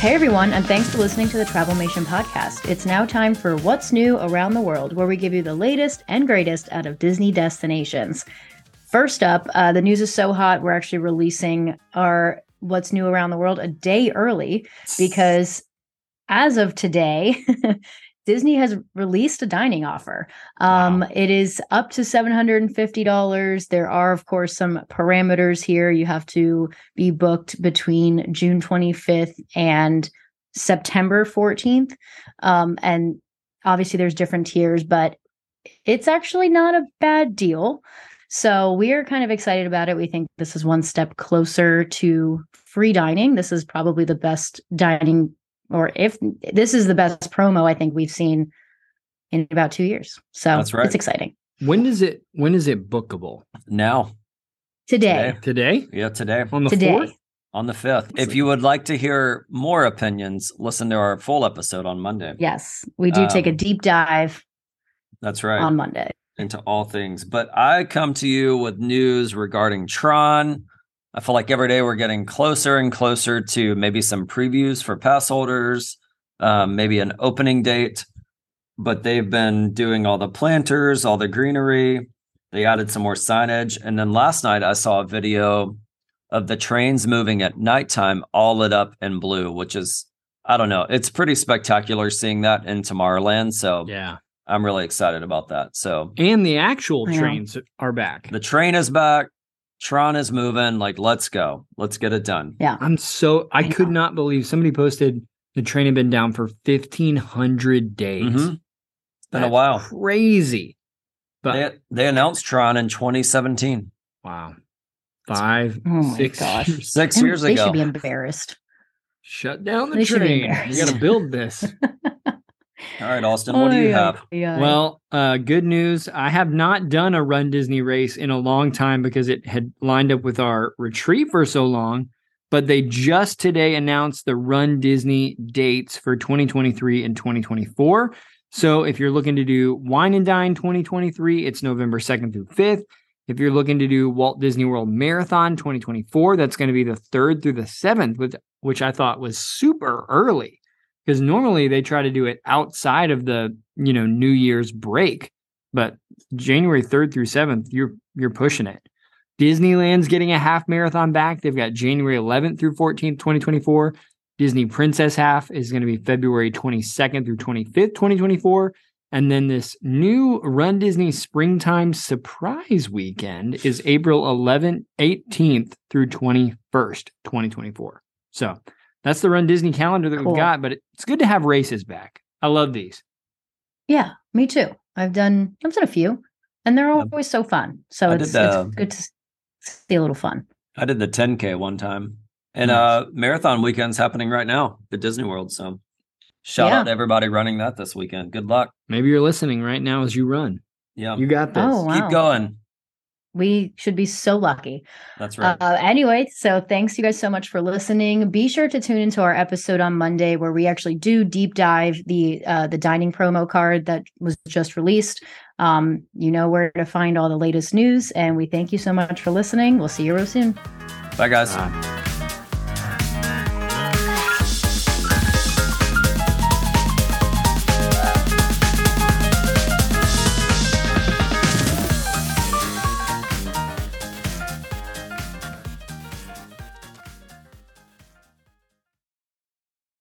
Hey everyone, and thanks for listening to the Travelmation podcast. It's now time for What's New Around the World, where we give you the latest and greatest out of Disney destinations. First up, uh, the news is so hot, we're actually releasing our What's New Around the World a day early because as of today, Disney has released a dining offer. Um, wow. It is up to $750. There are, of course, some parameters here. You have to be booked between June 25th and September 14th. Um, and obviously, there's different tiers, but it's actually not a bad deal. So we are kind of excited about it. We think this is one step closer to free dining. This is probably the best dining or if this is the best promo I think we've seen in about two years. So That's right. it's exciting. When is it when is it bookable? Now. Today. Today? Yeah, today. On the today. 4th? On the 5th. If you would like to hear more opinions, listen to our full episode on Monday. Yes. We do um, take a um, deep dive. That's right. On Monday. Into all things. But I come to you with news regarding Tron, I feel like every day we're getting closer and closer to maybe some previews for pass holders, um, maybe an opening date. But they've been doing all the planters, all the greenery. They added some more signage. And then last night I saw a video of the trains moving at nighttime, all lit up in blue, which is, I don't know, it's pretty spectacular seeing that in Tomorrowland. So, yeah. I'm really excited about that. So, and the actual trains are back. The train is back. Tron is moving. Like, let's go. Let's get it done. Yeah. I'm so, I, I could know. not believe somebody posted the train had been down for 1,500 days. Mm-hmm. It's been a while. Crazy. But they, they announced Tron in 2017. Wow. Five, oh six, gosh. six years they ago. They should be embarrassed. Shut down the they train. You got to build this. All right, Austin, what oh, do you yeah, have? Yeah. Well, uh, good news. I have not done a Run Disney race in a long time because it had lined up with our retreat for so long. But they just today announced the Run Disney dates for 2023 and 2024. So if you're looking to do Wine and Dine 2023, it's November 2nd through 5th. If you're looking to do Walt Disney World Marathon 2024, that's going to be the 3rd through the 7th, which, which I thought was super early because normally they try to do it outside of the you know New Year's break, but January third through seventh, you're you're pushing it. Disneyland's getting a half marathon back. They've got January 11th through 14th, 2024. Disney Princess Half is going to be February 22nd through 25th, 2024. And then this new Run Disney Springtime Surprise Weekend is April 11th, 18th through 21st, 2024. So that's the Run Disney calendar that cool. we've got, but it's good to have races back. I love these. Yeah, me too. I've done I've done a few, and they're always so fun. So it's, the, it's good to see a little fun. I did the 10k one time, and nice. uh marathon weekend's happening right now at Disney World. So shout yeah. out to everybody running that this weekend. Good luck. Maybe you're listening right now as you run. Yeah, you got this. Oh, wow. Keep going. We should be so lucky. That's right. Uh, anyway, so thanks you guys so much for listening. Be sure to tune into our episode on Monday where we actually do deep dive the uh, the dining promo card that was just released. Um, you know where to find all the latest news, and we thank you so much for listening. We'll see you real soon. Bye, guys. Bye.